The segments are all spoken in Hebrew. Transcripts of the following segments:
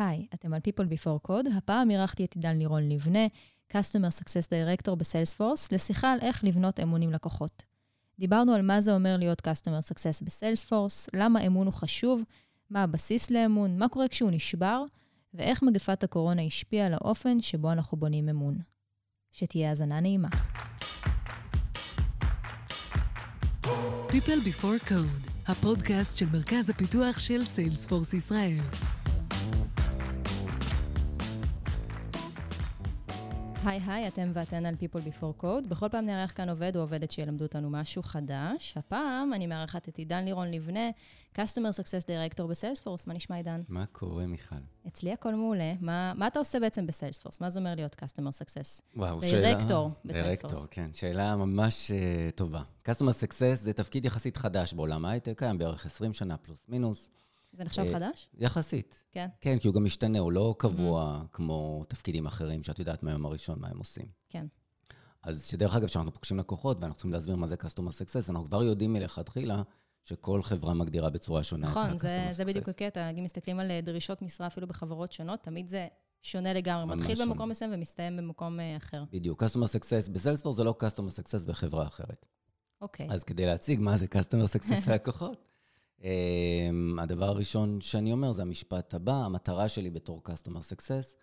היי, אתם על People Before Code. הפעם אירחתי את עידן לירון לבנה, Customer Success Director בסיילספורס, לשיחה על איך לבנות אמון עם לקוחות. דיברנו על מה זה אומר להיות Customer Success בסיילספורס, למה אמון הוא חשוב, מה הבסיס לאמון, מה קורה כשהוא נשבר, ואיך מגפת הקורונה השפיעה על האופן שבו אנחנו בונים אמון. שתהיה האזנה נעימה. People Before Code, הפודקאסט של מרכז הפיתוח של סיילספורס ישראל. היי היי, אתם ואתן על People Before Code. בכל פעם נארח כאן עובד או עובדת שילמדו אותנו משהו חדש. הפעם אני מארחת את עידן לירון לבנה, Customer Success Director בסיילספורס. מה נשמע, עידן? מה קורה, מיכל? אצלי הכל מעולה. מה, מה אתה עושה בעצם בסיילספורס? מה זה אומר להיות Customer Success? וואו, דירקטור בסיילספורס. דירקטור, כן. שאלה ממש uh, טובה. Customer Success זה תפקיד יחסית חדש בעולם ההייטק, קיים בערך 20 שנה פלוס מינוס. זה נחשב אה, חדש? יחסית. כן. כן, כי הוא גם משתנה, הוא לא קבוע כמו תפקידים אחרים, שאת יודעת מהיום הראשון מה הם עושים. כן. אז שדרך אגב, כשאנחנו פוגשים לקוחות ואנחנו צריכים להסביר מה זה Customer Success, אנחנו כבר יודעים מלכתחילה שכל חברה מגדירה בצורה שונה את נכון, ה-Customer זה, Success. זה בדיוק הקטע. אם מסתכלים על אה, דרישות משרה אפילו בחברות שונות, תמיד זה שונה לגמרי. מתחיל שונה. במקום מסוים ומסתיים במקום אה, אחר. בדיוק, Customer Success בסיילספורס זה לא Customer Success בחברה אחרת. אוקיי. אז כדי להציג מה זה Customer Success ללקוחות, הדבר הראשון שאני אומר זה המשפט הבא, המטרה שלי בתור Customer Success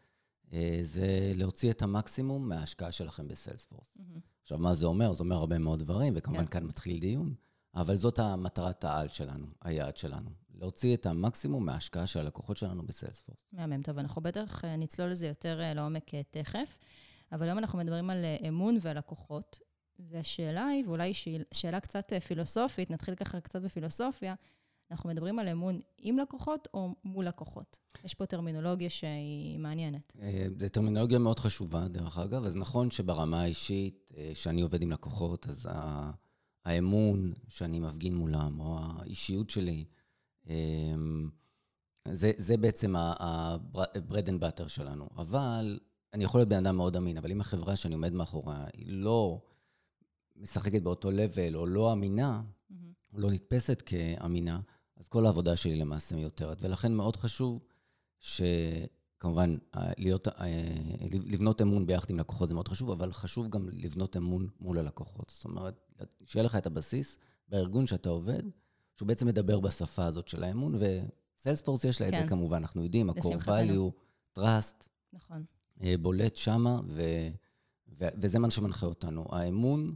uh, זה להוציא את המקסימום מההשקעה שלכם בסיילספורס. מהמם. עכשיו, מה זה אומר? זה אומר הרבה מאוד דברים, וכמובן כן. כאן מתחיל דיון, אבל זאת המטרת העל שלנו, היעד שלנו. להוציא את המקסימום מההשקעה של הלקוחות שלנו בסיילספורס. מהמם. טוב, אנחנו בטח אה, נצלול לזה יותר אה, לעומק אה, תכף, אבל היום אנחנו מדברים על אה, אמון והלקוחות, והשאלה היא, ואולי שאל- שאלה קצת אה, פילוסופית, נתחיל ככה קצת בפילוסופיה, אנחנו מדברים על אמון עם לקוחות או מול לקוחות? יש פה טרמינולוגיה שהיא מעניינת. אה, זו טרמינולוגיה מאוד חשובה, דרך אגב, אז נכון שברמה האישית, אה, שאני עובד עם לקוחות, אז האמון שאני מפגין מולם, או האישיות שלי, אה, זה, זה בעצם ה-bread and butter שלנו. אבל אני יכול להיות בן אדם מאוד אמין, אבל אם החברה שאני עומד מאחוריה היא לא משחקת באותו level, או לא אמינה, מהמם. או לא נתפסת כאמינה, אז כל העבודה שלי למעשה מיותרת. ולכן מאוד חשוב שכמובן, להיות, ה- לבנות אמון ביחד עם לקוחות זה מאוד חשוב, אבל חשוב גם לבנות אמון מול הלקוחות. זאת אומרת, שיהיה לך את הבסיס בארגון שאתה עובד, שהוא בעצם מדבר בשפה הזאת של האמון, וסיילספורס יש לה את כן. זה כמובן, אנחנו יודעים, ה-core value, trust, נכון. אה, בולט שמה, ו, ו, וזה מה שמנחה אותנו. האמון,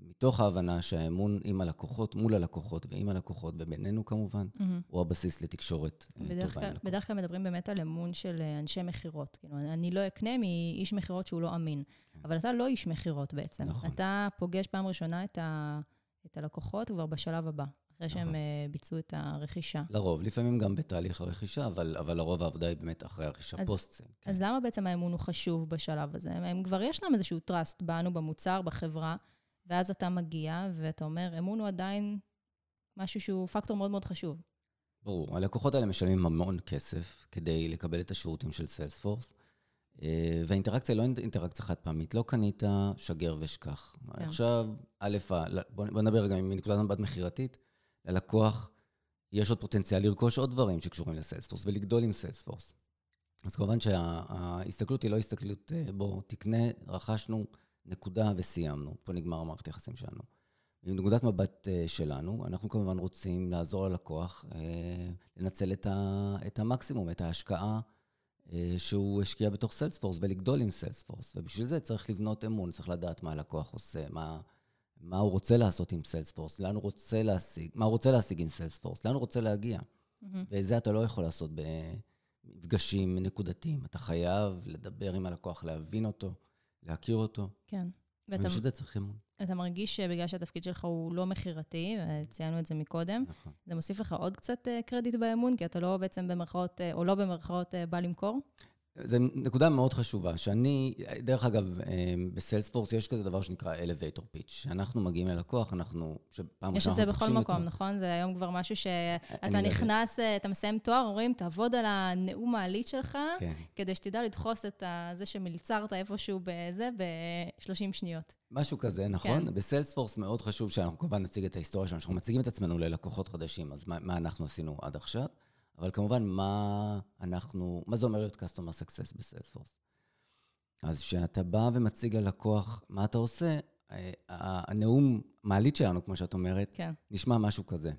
מתוך ההבנה שהאמון עם הלקוחות, מול הלקוחות ועם הלקוחות, ובינינו כמובן, מהמם. הוא הבסיס לתקשורת אה, בדרך טובה עם כלל, לקוחות. בדרך כלל מדברים באמת על אמון של אה, אנשי מכירות. כאילו, אני- לא אקנה מאיש מכירות שהוא לא אמין. אבל אתה לא איש מכירות בעצם. כן. נכון. אתה פוגש פעם ראשונה את, ה, את הלקוחות כבר בשלב הבא, אחרי שהם נכון. אה, ביצעו את הרכישה. לרוב, לפעמים גם בתהליך הרכישה, אבל, אבל לרוב העבודה היא באמת אחרי הרכישה, אז- פוסט-סל. כן. אז למה בעצם האמון הוא חשוב בשלב הזה? הם כבר יש להם איזשהו trust בנו, במוצר, בחברה, ואז אתה מגיע ואתה אומר, אמון הוא עדיין משהו שהוא פקטור מאוד מאוד חשוב. ברור, הלקוחות האלה משלמים המון כסף כדי לקבל את השירותים של סיילספורס, אה, והאינטראקציה היא לא אינטראקציה חד פעמית, לא קנית, שגר ושכח. כן. עכשיו, א', בוא נדבר רגע מנקודת מבט מכירתית, ללקוח יש עוד פוטנציאל לרכוש עוד דברים שקשורים לסיילספורס ולגדול עם סיילספורס. אז כמובן שההסתכלות היא לא הסתכלות, אה, בוא, תקנה, רכשנו, נקודה וסיימנו. פה נגמר המערכת היחסים שלנו. מנקודת מבט אה, שלנו, אנחנו כמובן רוצים לעזור ללקוח אה, לנצל את, ה, את המקסימום, את ההשקעה אה, שהוא השקיע בתוך סיילספורס ולגדול עם סיילספורס. ובשביל זה צריך לבנות אמון, צריך לדעת מה הלקוח עושה, מה, מה הוא רוצה לעשות עם סיילספורס, לאן הוא רוצה להשיג, מה הוא רוצה להשיג עם סיילספורס, לאן הוא רוצה להגיע. מהמם. ואת זה אתה לא יכול לעשות במפגשים נקודתיים. אתה חייב לדבר עם הלקוח, להבין אותו, להכיר אותו. כן. ואתה, ובשביל זה צריך אמון. אתה מרגיש שבגלל שהתפקיד שלך הוא לא מכירתי, ציינו את זה מקודם, נכון. זה מוסיף לך עוד קצת אה, קרדיט באמון, כי אתה לא בעצם במרכאות, אה, או לא במרכאות, אה, בא למכור? זו נקודה מאוד חשובה, שאני, דרך אגב, אה, בסיילספורס יש כזה דבר שנקרא elevator pitch, שאנחנו מגיעים ללקוח, אנחנו, שפעם יש את זה בכל מקום, אותו. נכון? זה היום כבר משהו שאתה לא יודע. נכנס, אה, אתה מסיים תואר, אומרים, תעבוד על הנאום העלית שלך, כן. כדי שתדע לדחוס את זה שמלצרת איפשהו בזה ב-30 שניות. משהו כזה, נכון? כן. בסיילספורס מאוד חשוב שאנחנו כמובן נציג את ההיסטוריה שלנו, שאנחנו מציגים את עצמנו ללקוחות חדשים, אז מה, מה אנחנו עשינו עד עכשיו? אבל כמובן, מה אנחנו, מה זה אומר להיות Customer Success בסיילספורס? אז כשאתה בא ומציג ללקוח מה אתה עושה, אה, הנאום מעלית שלנו, כמו שאת אומרת, כן. נשמע משהו כזה.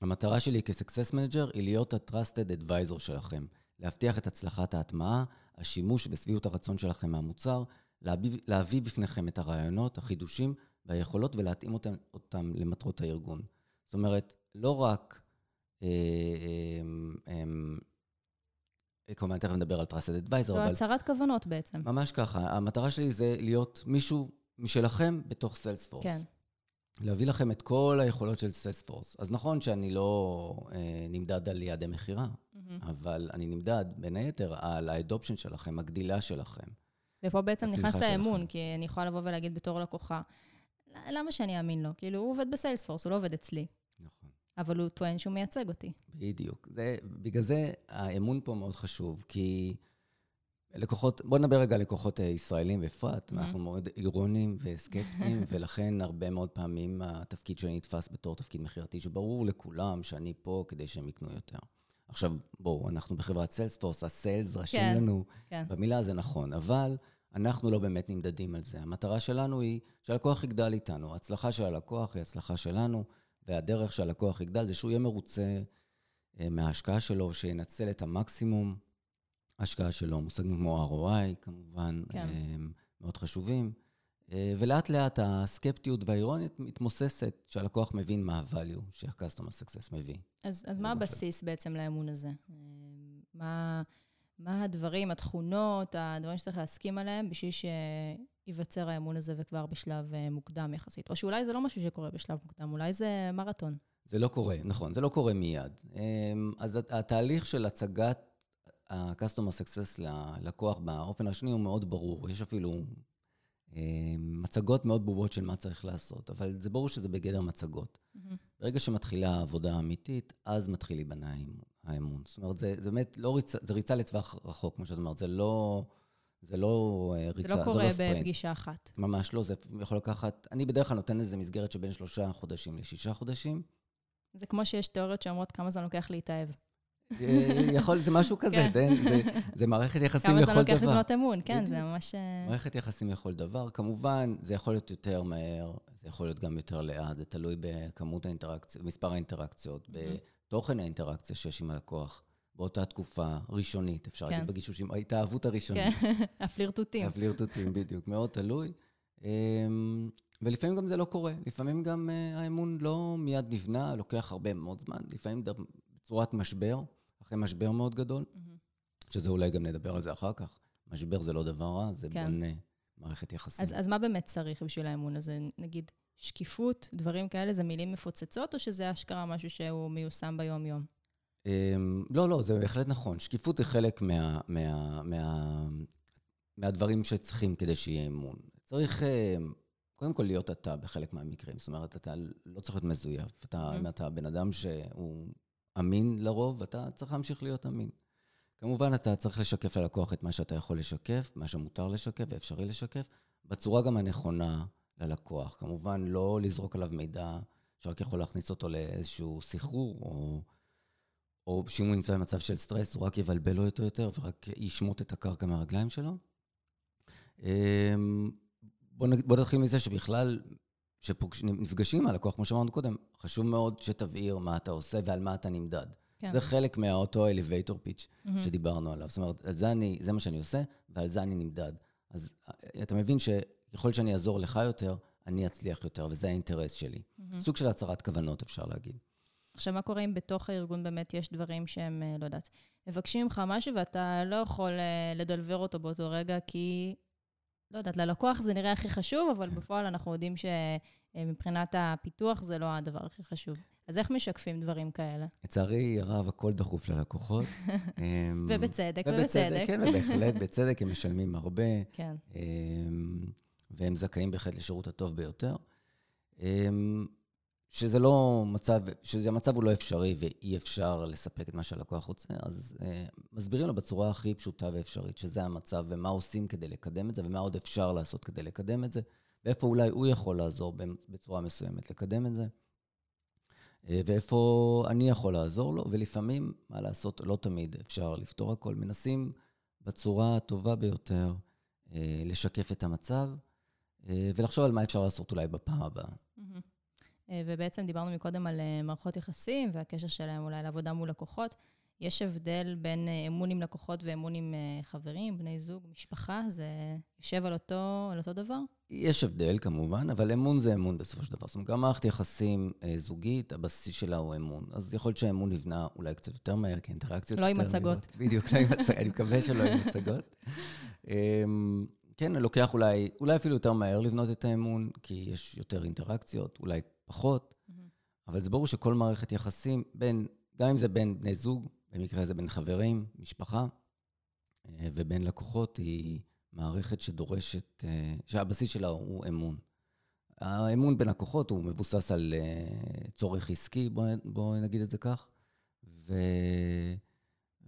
המטרה שלי כ-Success Manager היא להיות ה-Trusted Advisor שלכם, להבטיח את הצלחת ההטמעה, השימוש ושביעות הרצון שלכם מהמוצר, להביא, להביא בפניכם את הרעיונות, החידושים והיכולות ולהתאים אותם, אותם למטרות הארגון. זאת אומרת, לא רק... אה, אה, אה, כמובן, תכף נדבר על Trusted Advisor, זו. הצהרת כוונות בעצם. ממש ככה. המטרה שלי זה להיות מישהו משלכם בתוך סיילספורס. כן. להביא לכם את כל היכולות של סיילספורס. אז נכון שאני לא אה, נמדד על יעדי מכירה, מהמם. אבל אני נמדד בין היתר על האדופשן שלכם, הגדילה שלכם. ופה בעצם נכנס האמון, שלכם. כי אני יכולה לבוא ולהגיד בתור לקוחה, "ל- למה שאני אאמין לו? כאילו, הוא עובד בסיילספורס, הוא לא עובד אצלי. אבל הוא טוען שהוא מייצג אותי. בדיוק. זה, בגלל זה האמון פה מאוד חשוב, כי לקוחות, בואו נדבר רגע על לקוחות אה, ישראלים בפרט, Mhm. אנחנו מאוד אירונים וסקפטיים, ולכן הרבה מאוד פעמים התפקיד שלי נתפס בתור תפקיד מכירתי, שברור לכולם שאני פה כדי שהם יקנו יותר. עכשיו, בואו, אנחנו בחברת סיילספורס, הסיילס רשום כן, לנו כן. במילה, זה נכון, אבל אנחנו לא באמת נמדדים על זה. המטרה שלנו היא שהלקוח יגדל איתנו. ההצלחה של הלקוח היא הצלחה שלנו, והדרך שהלקוח יגדל זה שהוא יהיה מרוצה אה, מההשקעה שלו, שינצל את המקסימום ההשקעה שלו. מושגים כמו ROI, כמובן, כן. אה, מאוד חשובים. אה, ולאט לאט הסקפטיות והאירוניות מתמוססת, שהלקוח מבין מה ה-value שה-customer success מביא. אז, אז מה ש- הבסיס בעצם לאמון הזה? מה, מה הדברים, התכונות, הדברים שצריך להסכים עליהם בשביל שייווצר האמון הזה וכבר בשלב אה, מוקדם יחסית? או שאולי זה לא משהו שקורה בשלב מוקדם, אולי זה מרתון. זה לא קורה, נכון, זה לא קורה מיד. אמ, אז הת- התהליך של הצגת ה-customer success ללקוח באופן השני הוא מאוד ברור. יש אפילו אמ, מצגות מאוד ברורות של מה צריך לעשות, אבל זה ברור שזה בגדר מצגות. ברגע שמתחילה העבודה האמיתית, אז מתחיל להיבנה האמון. זאת אומרת, זה, זה באמת לא ריצה, זה ריצה לטווח רחוק, כמו שאת אומרת, זה לא, זה לא אה, ריצה, זה לא קורה ספרינט. בפגישה אחת. ממש לא, זה יכול לקחת, אני בדרך כלל נותן איזה מסגרת שבין שלושה חודשים לשישה חודשים. זה כמו שיש תיאוריות שאומרות כמה זמן לוקח להתאהב. אה, יכול, זה משהו כזה, כן. זה, זה מערכת יחסים כמה זמן לכל לוקח דבר. לבנות אמון, כן, זה. ממש... אה, מערכת יחסים לכל דבר. כמובן, זה יכול להיות יותר מהר, זה יכול להיות גם יותר לאט, זה תלוי בכמות האינטראקציות, מספר האינטראקציות, בתוכן האינטראקציה שיש עם הלקוח. באותה תקופה ראשונית, אפשר כן. להגיד בגישושים, ההתאהבות הראשונית. כן, הפלירטוטים. הפלירטוטים, בדיוק, מאוד תלוי. אמ, ולפעמים גם זה לא קורה. לפעמים גם אה, האמון לא מיד נבנה, לוקח הרבה מאוד זמן. לפעמים בצורת משבר, אחרי משבר מאוד גדול. שזה אולי גם נדבר על זה אחר כך. משבר זה לא דבר רע, זה כן. בונה מערכת יחסים. אז, אז מה באמת צריך בשביל האמון הזה? נגיד, שקיפות, דברים כאלה, זה מילים מפוצצות, או שזה אשכרה משהו שהוא מיושם ביום-יום? אמ, לא, לא, זה בהחלט נכון. שקיפות היא חלק מה, מה, מה, מהדברים שצריכים כדי שיהיה אמון. צריך אמ, קודם כל להיות אתה בחלק מהמקרים. זאת אומרת, אתה לא צריך להיות מזויף. אתה, Mhm. אם אתה בן אדם שהוא אמין לרוב, אתה צריך להמשיך להיות אמין. כמובן, אתה צריך לשקף ללקוח את מה שאתה יכול לשקף, מה שמותר לשקף ואפשרי לשקף, בצורה גם הנכונה ללקוח. כמובן, לא לזרוק עליו מידע שרק יכול להכניס אותו לאיזשהו סחרור, או, או שאם הוא נמצא במצב של סטרס, הוא רק יבלבל אותו יותר ורק ישמוט את הקרקע מהרגליים שלו. אמ, בוא, נ- בוא נתחיל מזה שבכלל, כשנפגשים עם הלקוח, כמו שאמרנו קודם, חשוב מאוד שתבהיר מה אתה עושה ועל מה אתה נמדד. כן. זה חלק מאותו elevator pitch מהמם. שדיברנו עליו. זאת אומרת, על זה, אני, זה מה שאני עושה, ועל זה אני נמדד. אז אה, אתה מבין שככל שאני אעזור לך יותר, אני אצליח יותר, וזה האינטרס שלי. מהמם. סוג של הצהרת כוונות, אפשר להגיד. עכשיו, מה קורה אם בתוך הארגון באמת יש דברים שהם, אה, לא יודעת, מבקשים ממך משהו ואתה לא יכול אה, לדלבר אותו באותו רגע, כי, לא יודעת, ללקוח זה נראה הכי חשוב, אבל בפועל אנחנו יודעים שמבחינת הפיתוח זה לא הדבר הכי חשוב. אז איך משקפים דברים כאלה? לצערי הרב, הכל דחוף ללקוחות. אמ, ובצדק, ובצדק, ובצדק. כן, ובהחלט, בצדק, הם משלמים הרבה. כן. אמ, והם זכאים בהחלט לשירות הטוב ביותר. שזה לא מצב, שהמצב הוא לא אפשרי ואי אפשר לספק את מה שהלקוח רוצה, אז אה, מסבירים לו בצורה הכי פשוטה ואפשרית שזה המצב ומה עושים כדי לקדם את זה ומה עוד אפשר לעשות כדי לקדם את זה, ואיפה אולי הוא יכול לעזור בצורה מסוימת לקדם את זה. אה, ואיפה אני יכול לעזור לו, ולפעמים, מה לעשות, לא תמיד אפשר לפתור הכל. מנסים בצורה הטובה ביותר אה, לשקף את המצב, אה, ולחשוב על מה אפשר לעשות אולי בפעם הבאה. ובעצם דיברנו מקודם על מערכות יחסים והקשר שלהם אולי לעבודה מול לקוחות. יש הבדל בין אמון עם לקוחות ואמון עם חברים, בני זוג, משפחה? זה יושב על אותו, על אותו דבר? יש הבדל כמובן, אבל אמון זה אמון בסופו של דבר. זאת אומרת, גם מערכת יחסים אה, זוגית, הבסיס שלה הוא אמון. אז יכול להיות שהאמון נבנה אולי קצת יותר מהר, כי אינטראקציות לא יותר עם מצגות. בדיוק, לא עם מצגות, אני מקווה שלא עם מצגות. אמ, כן, לוקח אולי, אולי אפילו יותר מהר לבנות את האמון, כי יש יותר אינטראקציות, אולי פחות, אבל זה ברור שכל מערכת יחסים, בין, גם אם זה בין בני זוג, במקרה הזה בין חברים, משפחה, אה, ובין לקוחות, היא... מערכת שדורשת, אה, שהבסיס שלה הוא אמון. האמון בין לקוחות הוא מבוסס על אה, צורך עסקי, בואו בוא נגיד את זה כך, ו,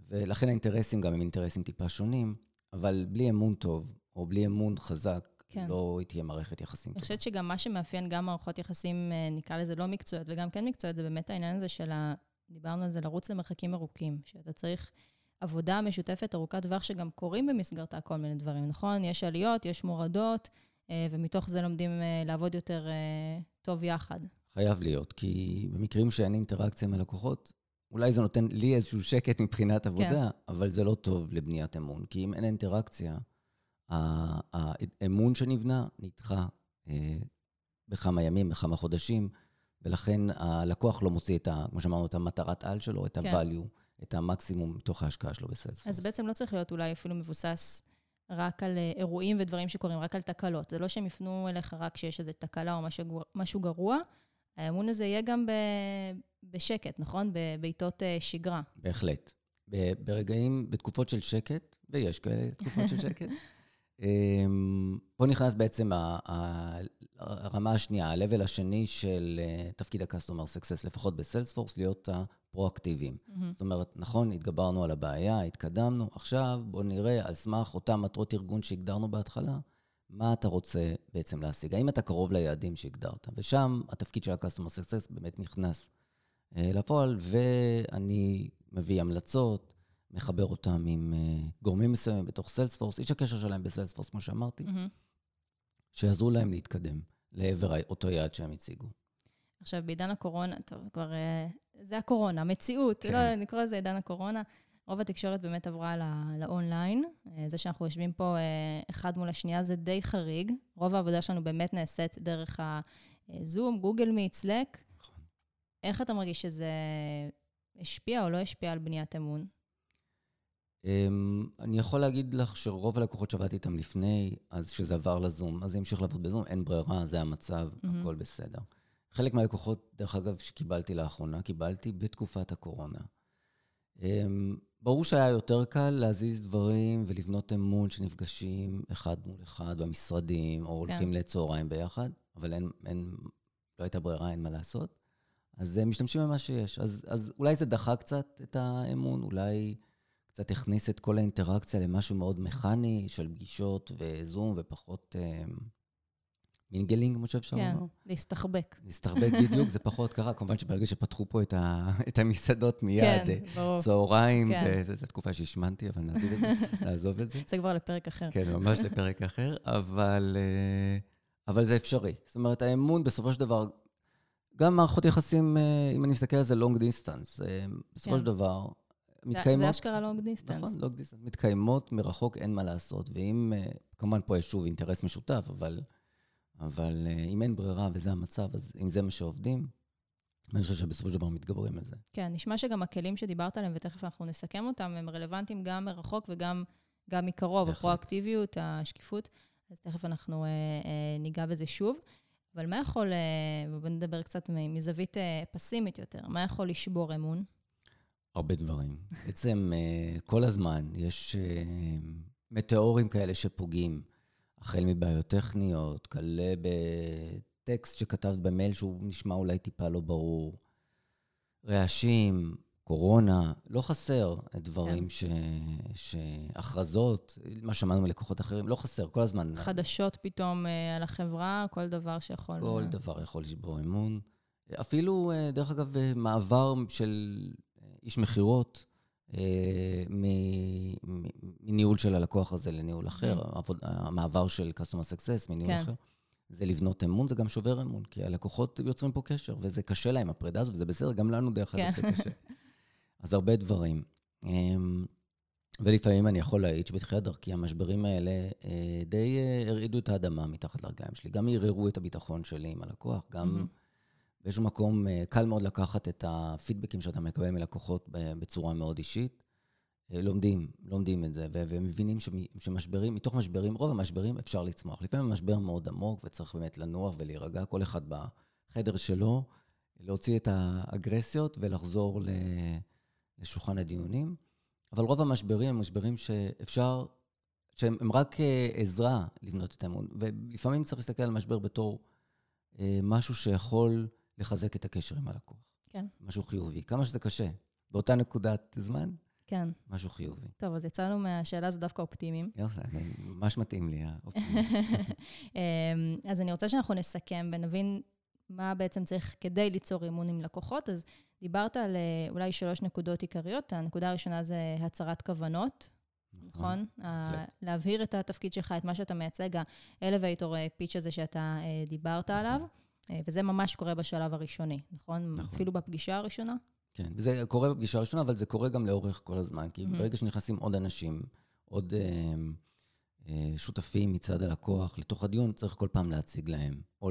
ולכן האינטרסים גם הם אינטרסים טיפה שונים, אבל בלי אמון טוב, או בלי אמון חזק, כן. לא תהיה מערכת יחסים. אני חושבת שגם מה שמאפיין גם מערכות יחסים, אה, נקרא לזה לא מקצועיות וגם כן מקצועיות, זה באמת העניין הזה של ה... דיברנו על זה, לרוץ למרחקים ארוכים, שאתה צריך עבודה משותפת ארוכת טווח שגם קורים במסגרתה כל מיני דברים, נכון? יש עליות, יש מורדות, אה, ומתוך זה לומדים אה, לעבוד יותר טוב יחד. חייב להיות, כי במקרים שאין אינטראקציה עם הלקוחות, אולי זה נותן לי איזשהו שקט מבחינת עבודה, כן. אבל זה לא טוב לבניית אמון, כי אם אין אינטראקציה, האמון שנבנה נדחה בכמה ימים, בכמה חודשים, ולכן הלקוח לא מוציא את, ה, כמו שאמרנו, את המטרת על שלו, את כן. ה-value את המקסימום מתוך ההשקעה שלו בסיילספורס. אז בעצם לא צריך להיות אולי אפילו מבוסס רק על אה, אירועים ודברים שקורים, רק על תקלות. זה לא שהם יפנו אליך רק כשיש איזו תקלה או משהו, משהו גרוע, האמון הזה יהיה גם ב, בשקט, נכון? בעיתות אה, שגרה. בהחלט. ברגעים, בתקופות של שקט, ויש כאלה תקופות של שקט, פה נכנס בעצם הרמה השנייה, ה-level השני של אה, תפקיד ה-customer success, לפחות בסיילספורס, להיות הפרואקטיביים. Mm-hmm. זאת אומרת, נכון, התגברנו על הבעיה, התקדמנו, עכשיו בואו נראה על סמך אותן מטרות ארגון שהגדרנו בהתחלה, מה אתה רוצה בעצם להשיג. האם אתה קרוב ליעדים שהגדרת? ושם התפקיד של ה-customer success באמת נכנס אה, לפועל, ואני מביא המלצות, מחבר אותם עם uh, גורמים מסוימים בתוך סיילספורס, איש הקשר שלהם בסיילספורס, כמו שאמרתי, mm-hmm. שיעזרו להם להתקדם לעבר אותו יעד שהם הציגו. עכשיו, בעידן הקורונה, טוב, כבר... Uh, זה הקורונה, מציאות, כן. לא, נקרא לזה עידן הקורונה. רוב התקשורת באמת עברה לא, לאונליין. אה, זה שאנחנו יושבים פה אחד מול השנייה זה די חריג. רוב העבודה שלנו באמת נעשית דרך הזום, גוגל מיט, סלק. נכון. איך אתה מרגיש שזה השפיע או לא השפיע על בניית אמון? Um, אני יכול להגיד לך שרוב הלקוחות שעבדתי איתם לפני, אז כשזה עבר לזום, אז זה המשיך לעבוד בזום, אין ברירה, זה המצב, mm-hmm. הכל בסדר. חלק מהלקוחות, דרך אגב, שקיבלתי לאחרונה, קיבלתי בתקופת הקורונה. Um, ברור שהיה יותר קל להזיז דברים ולבנות אמון שנפגשים אחד מול אחד במשרדים, או כן. הולכים לצהריים ביחד, אבל אין, אין, לא הייתה ברירה, אין מה לעשות. אז הם משתמשים במה שיש. אז, אז אולי זה דחה קצת את האמון, אולי... קצת הכניס את כל האינטראקציה למשהו מאוד מכני של פגישות וזום ופחות אה, mingling, כמו שאפשר כן, לומר. כן, להסתחבק. להסתחבק בדיוק, זה פחות קרה. כמובן שברגע שפתחו פה את, ה, את המסעדות מיד, כן, ברור. צהריים, כן. זו תקופה שהשמנתי, אבל נעזוב את זה, נעזוב את זה. זה כבר לפרק אחר. כן, ממש לפרק אחר, אבל, אה, אבל זה אפשרי. זאת אומרת, האמון בסופו של דבר, גם מערכות יחסים, אה, אם אני מסתכל על זה long distance, בסופו כן. של דבר, מתקיימות... זה אשכרה long distance. נכון, long distance. מתקיימות מרחוק, אין מה לעשות. ואם, אה, כמובן פה יש שוב אינטרס משותף, אבל, אבל אה, אם אין ברירה וזה המצב, אז אם זה מה שעובדים, אני חושב שבסופו של דבר מתגברים על זה. כן, נשמע שגם הכלים שדיברת עליהם, ותכף אנחנו נסכם אותם, הם רלוונטיים גם מרחוק וגם גם מקרוב, הפרואקטיביות, השקיפות. אז תכף אנחנו אה, אה, ניגע בזה שוב. אבל מה יכול, אה, בואו נדבר קצת מזווית אה, פסימית יותר, מה יכול לשבור אמון? הרבה דברים. בעצם אה, כל הזמן יש אה, מטאורים כאלה שפוגעים, החל מבעיות טכניות, כאלה בטקסט שכתבת במייל שהוא נשמע אולי טיפה לא ברור, רעשים, קורונה, לא חסר דברים כן. ש... הכרזות, מה שמענו מלקוחות אחרים, לא חסר, כל הזמן. חדשות פתאום אה, על החברה, כל דבר שיכול... כל דבר יכול לשבור אמון. אפילו, דרך אגב, מעבר של איש מכירות אה, מניהול של הלקוח הזה לניהול אחר, העבוד- המעבר של customer success מניהול כן. אחר. זה לבנות אמון, זה גם שובר אמון, כי הלקוחות יוצרים פה קשר, וזה קשה להם, הפרידה הזאת, וזה בסדר, גם לנו דרך אגב כן. זה קשה. אז הרבה דברים. אמ, ולפעמים אני יכול להעיד שבתחילת דרכי המשברים האלה אה, די אה, הרעידו את האדמה מתחת לרגליים שלי. גם ערערו את הביטחון שלי עם הלקוח, גם מהמם. באיזשהו מקום אה, קל מאוד לקחת את הפידבקים שאתה מקבל מלקוחות בצורה מאוד אישית. אה, לומדים, לומדים את זה, ומבינים שמ- שמשברים, מתוך משברים, רוב המשברים אפשר לצמוח. לפעמים המשבר מאוד עמוק וצריך באמת לנוח ולהירגע, כל אחד בחדר שלו, להוציא את האגרסיות ולחזור לשולחן הדיונים. אבל רוב המשברים הם משברים שאפשר, שהם הם רק אה, עזרה לבנות את האמון. ולפעמים צריך להסתכל על משבר בתור משהו שיכול לחזק את הקשר עם הלקוח. כן. משהו חיובי. כמה שזה קשה. באותה נקודת זמן, כן. משהו חיובי. טוב, אז יצאנו מהשאלה הזו דווקא אופטימיים. יופי, זה ממש מתאים לי, האופטימי. אמ, אז אני רוצה שאנחנו נסכם ונבין מה בעצם צריך כדי ליצור אמון עם לקוחות. אז דיברת על אה, אולי שלוש נקודות עיקריות. הנקודה הראשונה זה הצהרת כוונות, נכון? בהחלט. להבהיר את התפקיד שלך, את מה שאתה מייצג, ה-elevator פיץ' הזה שאתה אה, דיברת נכון. עליו, וזה ממש קורה בשלב הראשוני, נכון? נכון. אפילו בפגישה הראשונה? כן, וזה קורה בפגישה הראשונה, אבל זה קורה גם לאורך כל הזמן. כי מהמם. ברגע שנכנסים עוד אנשים, עוד אה, אה, שותפים מצד הלקוח לתוך הדיון, צריך כל פעם להציג להם. או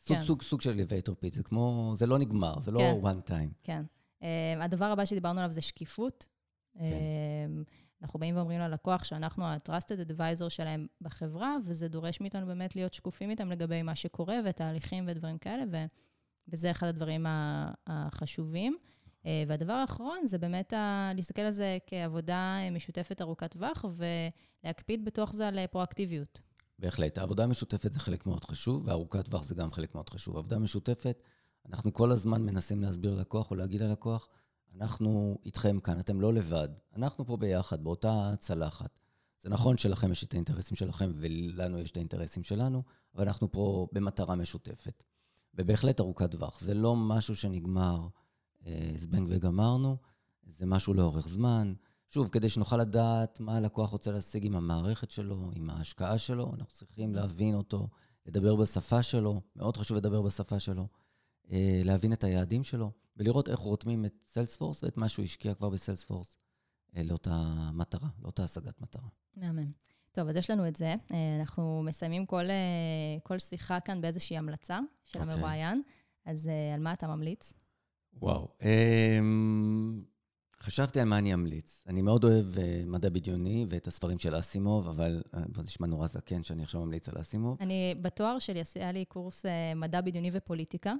סוג, כן. סוג, סוג של elevator pitch, זה כמו, זה לא נגמר, זה לא כן. one time. כן. אה, הדבר הבא שדיברנו עליו זה שקיפות. כן. אה, אנחנו באים ואומרים ללקוח שאנחנו ה-trusted advisor שלהם בחברה, וזה דורש מאיתנו באמת להיות שקופים איתם לגבי מה שקורה ותהליכים ודברים כאלה, ו- וזה אחד הדברים החשובים. אה, והדבר האחרון זה באמת ה- להסתכל על זה כעבודה משותפת ארוכת טווח, ולהקפיד בתוך זה על אה, פרואקטיביות. בהחלט. העבודה המשותפת זה חלק מאוד חשוב, וארוכת טווח זה גם חלק מאוד חשוב. עבודה משותפת, אנחנו כל הזמן מנסים להסביר ללקוח או להגיד ללקוח, אנחנו איתכם כאן, אתם לא לבד. אנחנו פה ביחד, באותה צלחת. זה נכון שלכם יש את האינטרסים שלכם ולנו יש את האינטרסים שלנו, אבל אנחנו פה במטרה משותפת. ובהחלט ארוכת טווח. זה לא משהו שנגמר אה, זבנג וגמרנו, זה משהו לאורך זמן. שוב, כדי שנוכל לדעת מה הלקוח רוצה להשיג עם המערכת שלו, עם ההשקעה שלו, אנחנו צריכים להבין אותו, לדבר בשפה שלו, מאוד חשוב לדבר בשפה שלו, אה, להבין את היעדים שלו, ולראות איך רותמים את סיילספורס ואת מה שהוא השקיע כבר בסיילספורס אה, לאותה מטרה, לאותה השגת מטרה. מהמם. טוב, אז יש לנו את זה. אה, אנחנו מסיימים כל, אה, כל שיחה כאן באיזושהי המלצה של אוקיי. המרואיין. אז על מה אתה ממליץ? וואו. אמ, חשבתי על מה אני אמליץ. אני מאוד אוהב uh, מדע בדיוני ואת הספרים של אסימוב, אבל uh, זה נשמע נורא זקן שאני עכשיו ממליץ על אסימוב. אני, בתואר שלי היה לי קורס אה, מדע בדיוני ופוליטיקה,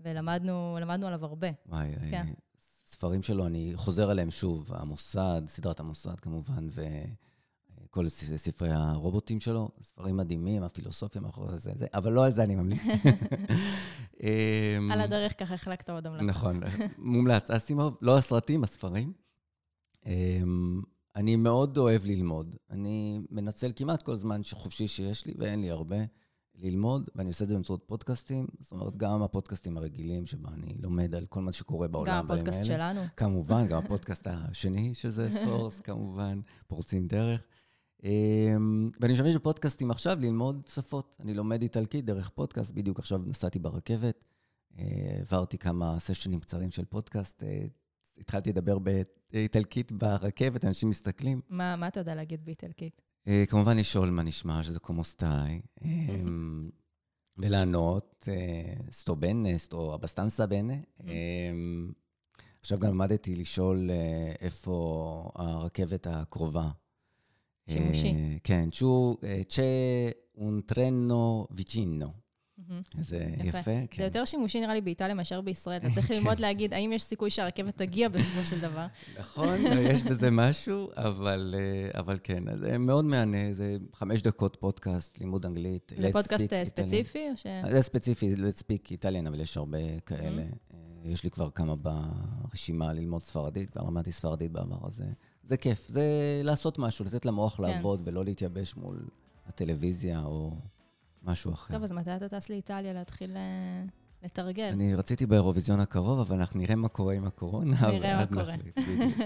ולמדנו למדנו עליו הרבה. וואי, כן. כן. ספרים שלו, אני חוזר עליהם שוב, המוסד, סדרת המוסד כמובן, וכל ס- ספרי הרובוטים שלו, ספרים מדהימים, הפילוסופיה מאחורי זה, זה, אבל לא על זה אני ממליץ. אמ, על הדרך ככה החלקת עוד המלצה. נכון, מומלץ. אסימוב, לא הסרטים, הספרים. אמ, אני מאוד אוהב ללמוד. אני מנצל כמעט כל זמן חופשי שיש לי, ואין לי הרבה, ללמוד, ואני עושה את זה באמצעות פודקאסטים. זאת אומרת, גם הפודקאסטים הרגילים, שבה אני לומד על כל מה שקורה בעולם גם הפודקאסט. שלנו. כמובן, גם הפודקאסט השני, שזה ספורס, כמובן, פורצים דרך. אמ, ואני משתמש בפודקאסטים עכשיו ללמוד שפות. אני לומד איטלקית דרך פודקאסט, בדיוק עכשיו נסעתי ברכבת, אה, העברתי כמה סשנים קצרים של פודקאסט, אה, התחלתי לדבר באיטלקית ברכבת, אנשים מסתכלים. מה, מה אתה יודע להגיד באיטלקית? אה, כמובן לשאול מה נשמע, שזה come stai, אמ, ולענות, אה, sto bene, sto abbastanza bene. אמ, עכשיו גם למדתי לשאול אה, איפה הרכבת הקרובה. שימושי. כן, צ'ו, צ'ה און טרנו ויצ'ינו. זה יפה. יפה, זה כן. יותר שימושי נראה לי באיטליה מאשר בישראל. אתה צריך ללמוד להגיד האם יש סיכוי שהרכבת תגיע בסופו של דבר. נכון, יש בזה משהו, אבל, אה, אבל כן, זה מאוד מהנה, זה חמש דקות פודקאסט, לימוד אנגלית. זה פודקאסט אה. ספציפי או ש... זה ספציפי, let's speak איטליאן, אבל יש הרבה כאלה. אה, יש לי כבר כמה ברשימה ללמוד ספרדית, כבר למדתי ספרדית בעבר, אז זה- זה כיף. זה לעשות משהו, לתת למוח כן. לעבוד ולא להתייבש מול הטלוויזיה או משהו אחר. טוב, אז מתי אתה טס לאיטליה להתחיל אה, לתרגל. אני רציתי באירוויזיון הקרוב, אבל אנחנו נראה מה קורה עם הקורונה. נראה מה קורה.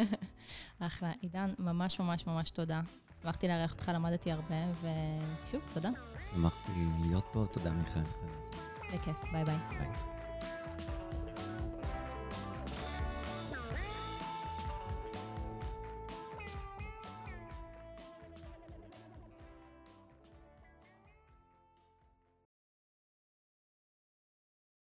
אחלה. עידן, ממש ממש ממש תודה. שמחתי לארח אותך, למדתי הרבה, ושוב, תודה. שמחתי להיות פה, תודה מיכל. בכיף, ביי ביי. ביי.